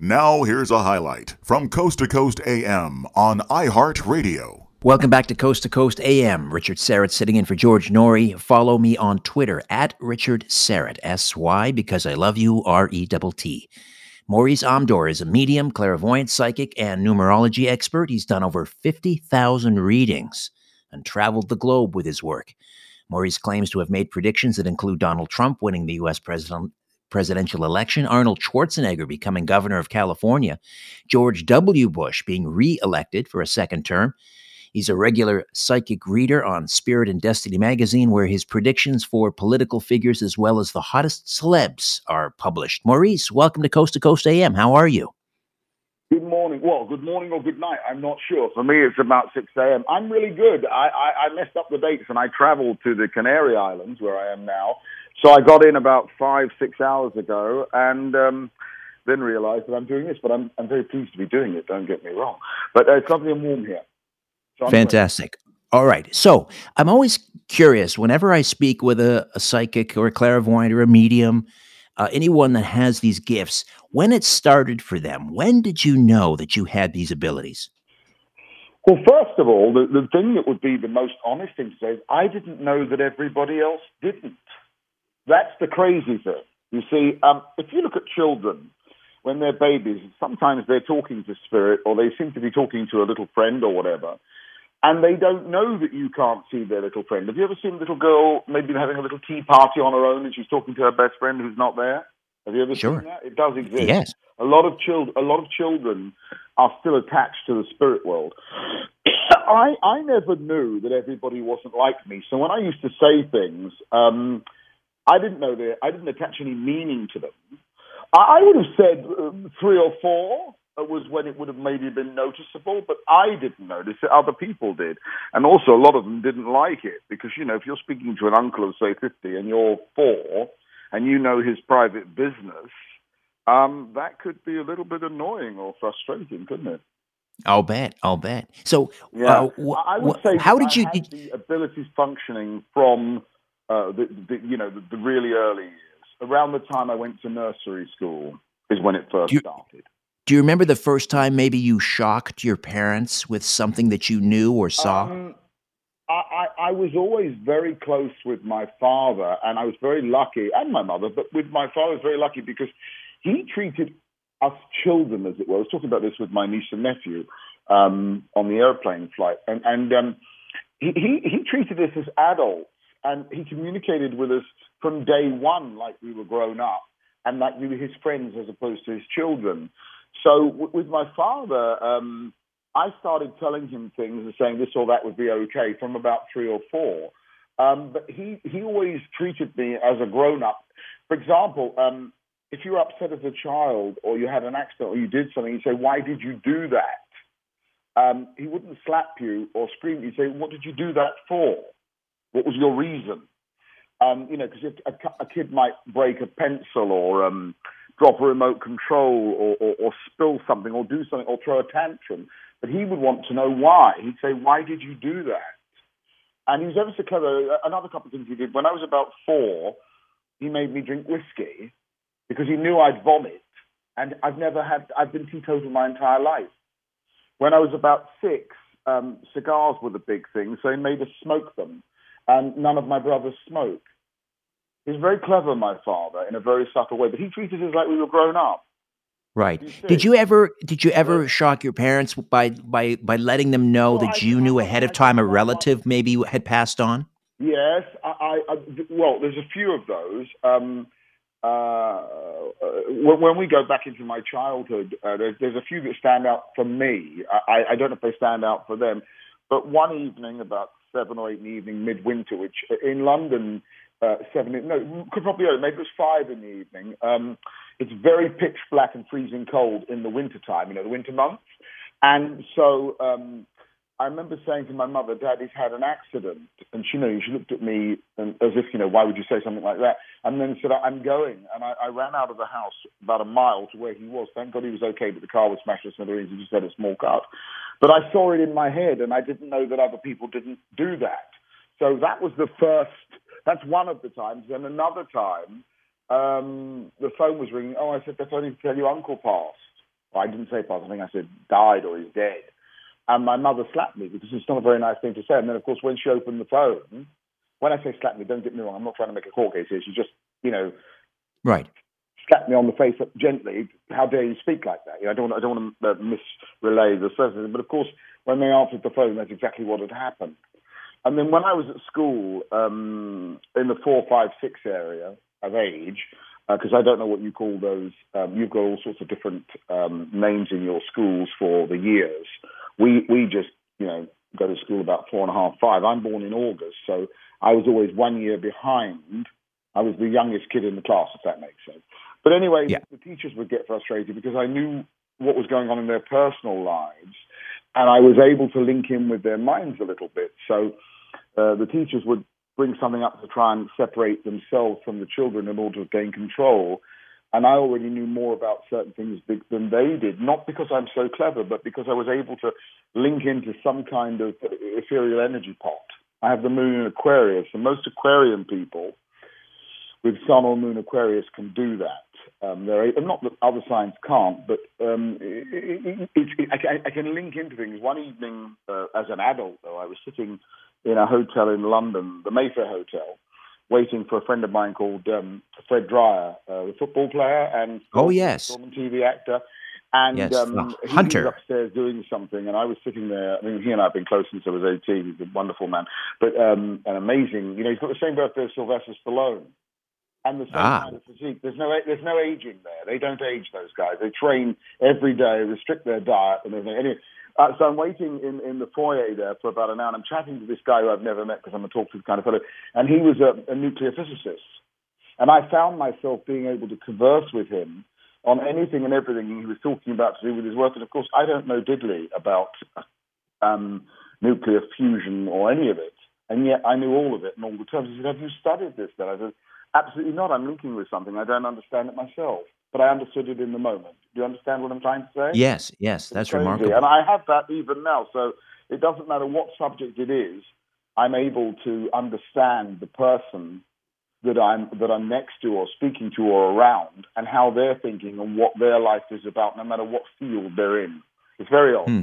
Now, here's a highlight from Coast to Coast AM on iHeartRadio. Welcome back to Coast to Coast AM. Richard Syrett sitting in for George Noory. Follow me on Twitter at Richard Syrett, S Y, because I love you, R E T T. Maurice Amdur is a medium, clairvoyant, psychic, and numerology expert. He's done over 50,000 readings and traveled the globe with his work. Maurice claims to have made predictions that include Donald Trump winning the U.S. president, presidential election, Arnold Schwarzenegger becoming governor of California, George W. Bush being re-elected for a second term. He's a regular psychic reader on Spirit and Destiny magazine, where his predictions for political figures as well as the hottest celebs are published. Maurice, welcome to Coast to Coast AM. How are you? Good morning. Well, good morning or good night. I'm not sure. For me, it's about 6 a.m. I'm really good. I, I, I messed up the dates and I traveled to the Canary Islands, where I am now, so I got in about five, six hours ago, and um, then realised that I'm doing this. But I'm I'm very pleased to be doing it. Don't get me wrong. But uh, it's lovely and warm here. So Fantastic. All right. So I'm always curious whenever I speak with a, a psychic or a clairvoyant or a medium, uh, anyone that has these gifts, when it started for them, when did you know that you had these abilities? Well, first of all, the, the thing that would be the most honest thing to say is I didn't know that everybody else didn't. That's the crazy thing. You see, um, if you look at children when they're babies, sometimes they're talking to spirit or they seem to be talking to a little friend or whatever, and they don't know that you can't see their little friend. Have you ever seen a little girl maybe having a little tea party on her own and she's talking to her best friend who's not there? Have you ever sure. seen that? It does exist. Yes. A lot of children, a lot of children are still attached to the spirit world. I I never knew that everybody wasn't like me. So when I used to say things, um, I didn't know that. I didn't attach any meaning to them. I, I would have said uh, three or four was when it would have maybe been noticeable, but I didn't notice it. Other people did. And also, a lot of them didn't like it because, you know, if you're speaking to an uncle of, say, 50 and you're four and you know his private business, um, that could be a little bit annoying or frustrating, couldn't it? I'll bet. I'll bet. So, yeah, uh, wh- I would say how did you? Did, the abilities functioning from uh, the, the, you know the, the really early years. Around the time I went to nursery school is when it first You- started. do you remember the first time maybe you shocked your parents with something that you knew or saw? Um, I, I, I was always very close with my father, and I was very lucky, and my mother, but with my father, I was very lucky because he treated us children, as it were. I was talking about this with my niece and nephew um, on the airplane flight, and, and um, he, he, he treated us as adults, and he communicated with us from day one like we were grown up, and like we were his friends as opposed to his children. So w- with my father, um, I started telling him things and saying this or that would be okay from about three or four. Um, but he, he always treated me as a grown up. For example, um, if you were upset as a child or you had an accident or you did something, he'd say, Why did you do that? Um, he wouldn't slap you or scream. He'd say, What did you do that for? What was your reason? Um, you know, because a, a, kid might break a pencil or um, drop a remote control or, or, or spill something or do something or throw a tantrum. But he would want to know why. He'd say, Why did you do that? And he was ever so clever. Another couple of things he did. When I was about four, he made me drink whiskey because he knew I'd vomit. And I've never had, I've been teetotal my entire life. When I was about six, um, cigars were the big thing, so he made us smoke them. And none of my brothers smoke. He's very clever, my father, in a very subtle way, but he treated us like we were grown up. Right. Did you ever did you ever shock your parents by by by letting them know well, that I, you knew ahead of time a relative maybe had passed on? Yes, I, I, well, there's a few of those. Um, uh, when, when, we go back into my childhood, uh, there's, there's, a few that stand out for me. I, I, don't know if they stand out for them, but one evening, about seven or eight in the evening, midwinter, which in London, uh, seven, no, could probably maybe it was five in the evening. Um, it's very pitch black and freezing cold in the winter time, you know, the winter months. And so um, I remember saying to my mother, Daddy's had an accident. And she, you know, she looked at me as if, you know, why would you say something like that? And then said, I'm going. And I, I ran out of the house about a mile to where he was. Thank God he was okay, but the car was smashed to smithereens. He just had a small cut. But I saw it in my head, and I didn't know that other people didn't do that. So that was the first, that's one of the times. And another time, um, the phone was ringing. Oh, I said, that's only to tell you uncle passed. Well, I didn't say passed. I think I said died or he's dead. And my mother slapped me because it's not a very nice thing to say. And then, of course, when she opened the phone, when I say slap me, don't get me wrong, I'm not trying to make a court case here. She just, you know, right, slapped me on the face gently. How dare you speak like that? You know, I don't, I don't want to uh, misrelay the circumstances. But of course, when they answered the phone, that's exactly what had happened. And then when I was at school um, in the four, five, six area, of age, because uh, I don't know what you call those. Um, you've got all sorts of different um, names in your schools for the years. We we just you know go to school about four and a half, five. I'm born in August, so I was always one year behind. I was the youngest kid in the class, if that makes sense. But anyway, yeah. the teachers would get frustrated because I knew what was going on in their personal lives, and I was able to link in with their minds a little bit. So uh, the teachers would bring something up to try and separate themselves from the children in order to gain control. And I already knew more about certain things than they did, not because I'm so clever, but because I was able to link into some kind of ethereal energy pot. I have the moon in Aquarius, and most Aquarian people with Sun or Moon Aquarius can do that. Um, there are, not that other signs can't, but um, it, it, it, I, I, can link into things. One evening, uh, as an adult, though, I was sitting in a hotel in London, the Mayfair Hotel, waiting for a friend of mine called um, Fred Dryer, uh, the football player and oh yes, film and TV actor. And yes, um, he Hunter. was upstairs doing something, and I was sitting there. I mean, he and I have been close since I was 18. He's a wonderful man, but um, an amazing. You know, he's got the same birthday as Sylvester Stallone, and the same ah. kind of physique. There's no there's no aging there. They don't age those guys. They train every day, restrict their diet, and everything. Anyway, uh, so I'm waiting in, in the foyer there for about an hour, and I'm chatting to this guy who I've never met because I'm a talkative kind of fellow, and he was a, a nuclear physicist. And I found myself being able to converse with him on anything and everything he was talking about to do with his work. And of course, I don't know diddly about um, nuclear fusion or any of it. And yet I knew all of it and all the terms. He said, Have you studied this then? I said, Absolutely not. I'm linking with something. I don't understand it myself but I understood it in the moment. Do you understand what I'm trying to say? Yes, yes, that's remarkable. And I have that even now. So it doesn't matter what subject it is, I'm able to understand the person that I'm that I'm next to or speaking to or around and how they're thinking and what their life is about, no matter what field they're in. It's very odd. Hmm.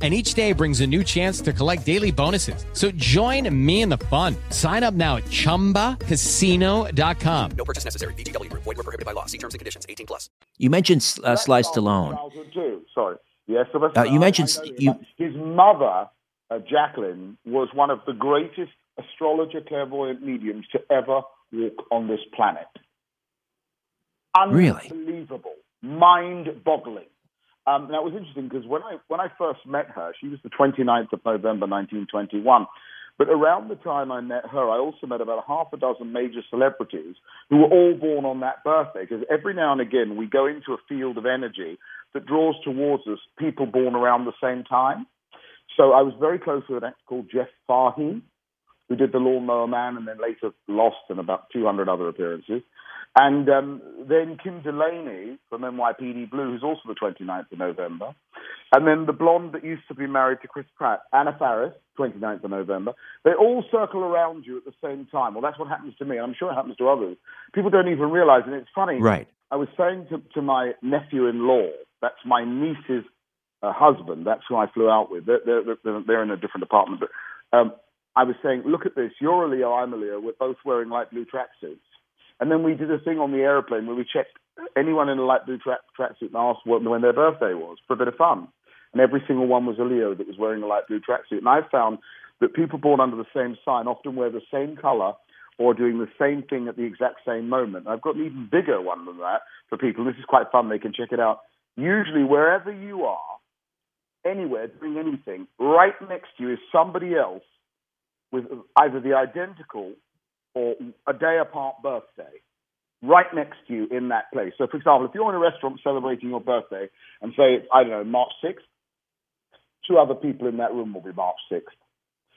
and each day brings a new chance to collect daily bonuses. So join me in the fun. Sign up now at ChumbaCasino.com. No purchase necessary. VGW. Void were prohibited by law. See terms and conditions. 18 plus. You mentioned uh, Sly Stallone. Sorry. Yes, uh, you mentioned you. His mother, uh, Jacqueline, was one of the greatest astrologer clairvoyant mediums to ever walk on this planet. Really? Unbelievable. Mind-boggling. Um, now, it was interesting because when I, when I first met her, she was the 29th of November, 1921. But around the time I met her, I also met about half a dozen major celebrities who were all born on that birthday. Because every now and again, we go into a field of energy that draws towards us people born around the same time. So I was very close with an actor called Jeff Fahey, who did The Lawnmower Man and then later Lost and about 200 other appearances. And um, then Kim Delaney from NYPD Blue, who's also the 29th of November. And then the blonde that used to be married to Chris Pratt, Anna Faris, 29th of November. They all circle around you at the same time. Well, that's what happens to me, and I'm sure it happens to others. People don't even realize, and it's funny. Right. I was saying to, to my nephew-in-law, that's my niece's uh, husband, that's who I flew out with. They're, they're, they're, they're in a different apartment. But um, I was saying, look at this. You're a Leo, I'm a Leo. We're both wearing light blue tracksuits. And then we did a thing on the airplane where we checked anyone in a light blue track tracksuit and asked what, when their birthday was for a bit of fun. And every single one was a Leo that was wearing a light blue tracksuit. And I found that people born under the same sign often wear the same color or doing the same thing at the exact same moment. I've got an even bigger one than that for people. This is quite fun. They can check it out. Usually, wherever you are, anywhere, doing anything, right next to you is somebody else with either the identical or a day apart birthday right next to you in that place. So, for example, if you're in a restaurant celebrating your birthday and say it's, I don't know, March 6th, two other people in that room will be March 6th.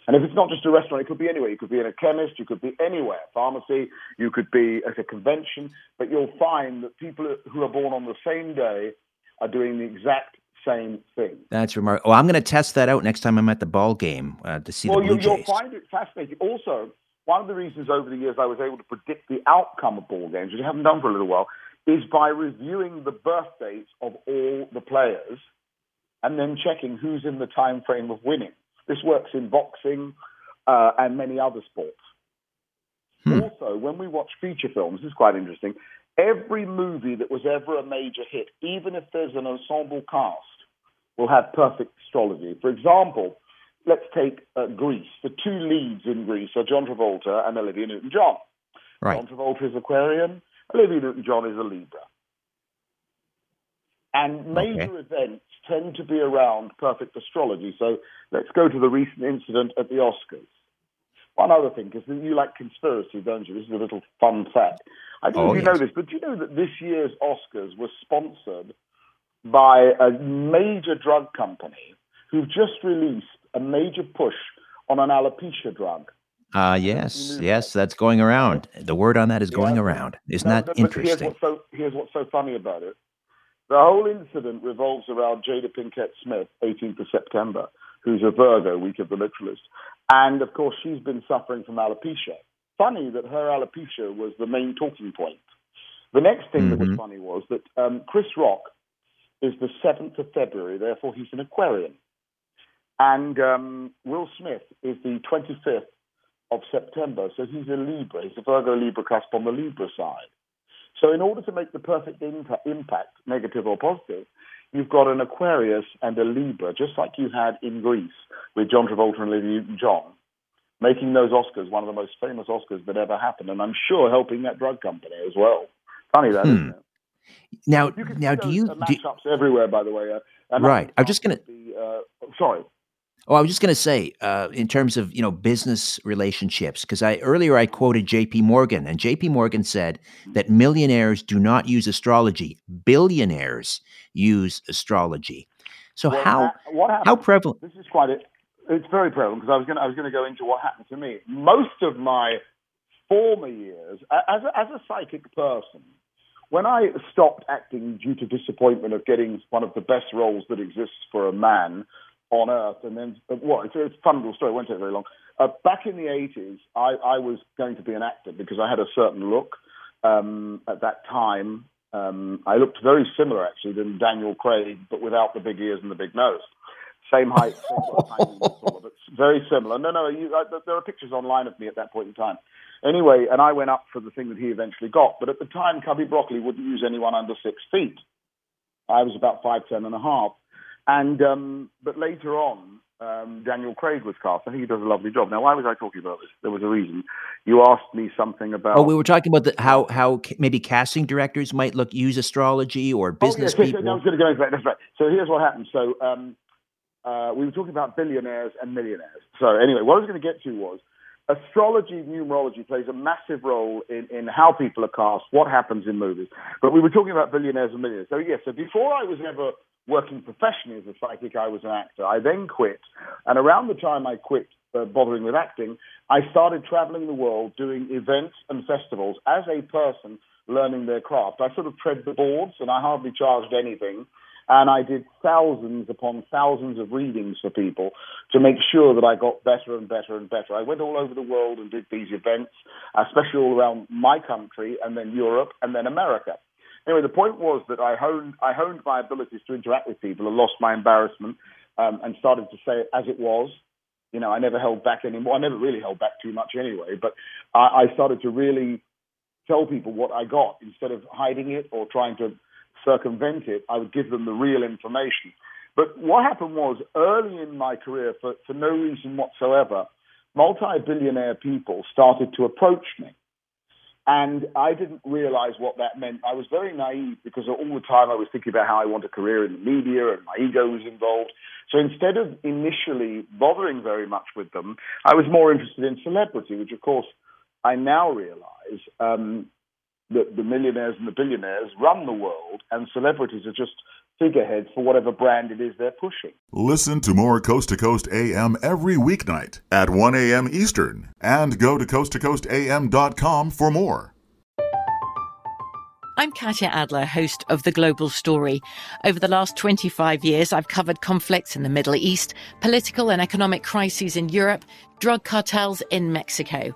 And if it's not just a restaurant, it could be anywhere. You could be in a chemist, you could be anywhere, pharmacy, you could be at a convention, but you'll find that people who are born on the same day are doing the exact same thing. That's remarkable. Oh, I'm going to test that out next time I'm at the ball game uh, to see well, the Blue you, Jays. You'll find it fascinating. Also, one of the reasons over the years I was able to predict the outcome of ball games, which I haven't done for a little while, is by reviewing the birth dates of all the players and then checking who's in the time frame of winning. This works in boxing uh, and many other sports. Hmm. Also, when we watch feature films, this is quite interesting. Every movie that was ever a major hit, even if there's an ensemble cast, will have perfect astrology. For example, let's take uh, Grease. The two leads in Grease are John Travolta and Olivia Newton-John. Right. John Travolta is Aquarian. Olivia Newton-John is a Libra. And major okay. events tend to be around perfect astrology. So let's go to the recent incident at the Oscars. One other thing, because you like conspiracy, don't you? This is a little fun fact. I don't know oh, if you yes. know this, but do you know that this year's Oscars was sponsored by a major drug company who've just released a major push on an alopecia drug? Uh, yes, yes, that's going around. The word on that is going Yeah. around. Isn't No, that interesting? Here's what's, so, here's what's so funny about it. The whole incident revolves around Jada Pinkett Smith, 18th of September, who's a Virgo, week of the literalist. And of course, she's been suffering from alopecia. Funny that her alopecia was the main talking point. The next thing that was Mhm. funny was that um, Chris Rock is the 7th of February, therefore he's an Aquarian. And um, Will Smith is the 25th of September, so he's a Libra. He's a Virgo Libra cusp on the Libra side. So, in order to make the perfect impa- impact, negative or positive, you've got an Aquarius and a Libra, just like you had in Grease with John Travolta and Olivia Newton-John, making those Oscars one of the most famous Oscars that ever happened, and I'm sure helping that drug company as well. Funny that, Hmm. not it? Now, now, do you? uh, do- everywhere, by the way. Uh, right. I'm just gonna. the, uh, sorry. Oh, I was just going to say, uh, in terms of you know business relationships, because I earlier I quoted J.P. Morgan, and J.P. Morgan said that millionaires do not use astrology; billionaires use astrology. So Well, how that- what how prevalent? This is quite it. It's very prevalent because I was going I was going to go into what happened to me. Most of my former years as a, as a psychic person, when I stopped acting due to disappointment of getting one of the best roles that exists for a man on earth, and then well, it's, it's a fun little story. It won't take very long. Uh, back in the 80s, I, I was going to be an actor because I had a certain look um, at that time. Um, I looked very similar, actually, than Daniel Craig, but without the big ears and the big nose. Same height, same sort of lips, all. Very similar. No, no, you, uh, there are pictures online of me at that point in time. Anyway, and I went up for the thing that he eventually got. But at the time, Cubby Broccoli wouldn't use anyone under six feet. I was about five ten and a half. And um, but later on, um, Daniel Craig was cast. I think he does a lovely job. Now, why was I talking about this? There was a reason. You asked me something about. Oh, we were talking about the, how how maybe casting directors might look use astrology or business oh, yes, yes, people. I was going to go into that. That's right. So here's what happened. So um, uh, we were talking about billionaires and millionaires. So anyway, what I was going to get to was astrology, numerology plays a massive role in, in how people are cast, what happens in movies. But we were talking about billionaires and millionaires. So yes, so before I was ever working professionally as a psychic, I was an actor. I then quit, and around the time I quit uh, bothering with acting, I started traveling the world doing events and festivals as a person learning their craft. I sort of tread the boards, and I hardly charged anything. And I did thousands upon thousands of readings for people to make sure that I got better and better and better. I went all over the world and did these events, especially all around my country and then Europe and then America. Anyway, the point was that I honed, I honed my abilities to interact with people and lost my embarrassment um, and started to say it as it was. You know, I never held back anymore. I never really held back too much anyway, but I, I started to really tell people what I got instead of hiding it or trying to circumvent it. I would give them the real information. But what happened was early in my career, for, for no reason whatsoever, multi billionaire people started to approach me. And I didn't realize what that meant. I was very naive because all the time I was thinking about how I want a career in the media and my ego was involved. So instead of initially bothering very much with them, I was more interested in celebrity, which of course I now realize um, that the millionaires and the billionaires run the world and celebrities are just figureheads for whatever brand it is they're pushing. Listen to more Coast to Coast AM every weeknight at 1 a.m. Eastern and go to coasttocoastam.com for more. I'm Katya Adler, host of The Global Story. Over the last 25 years, I've covered conflicts in the Middle East, political and economic crises in Europe, drug cartels in Mexico.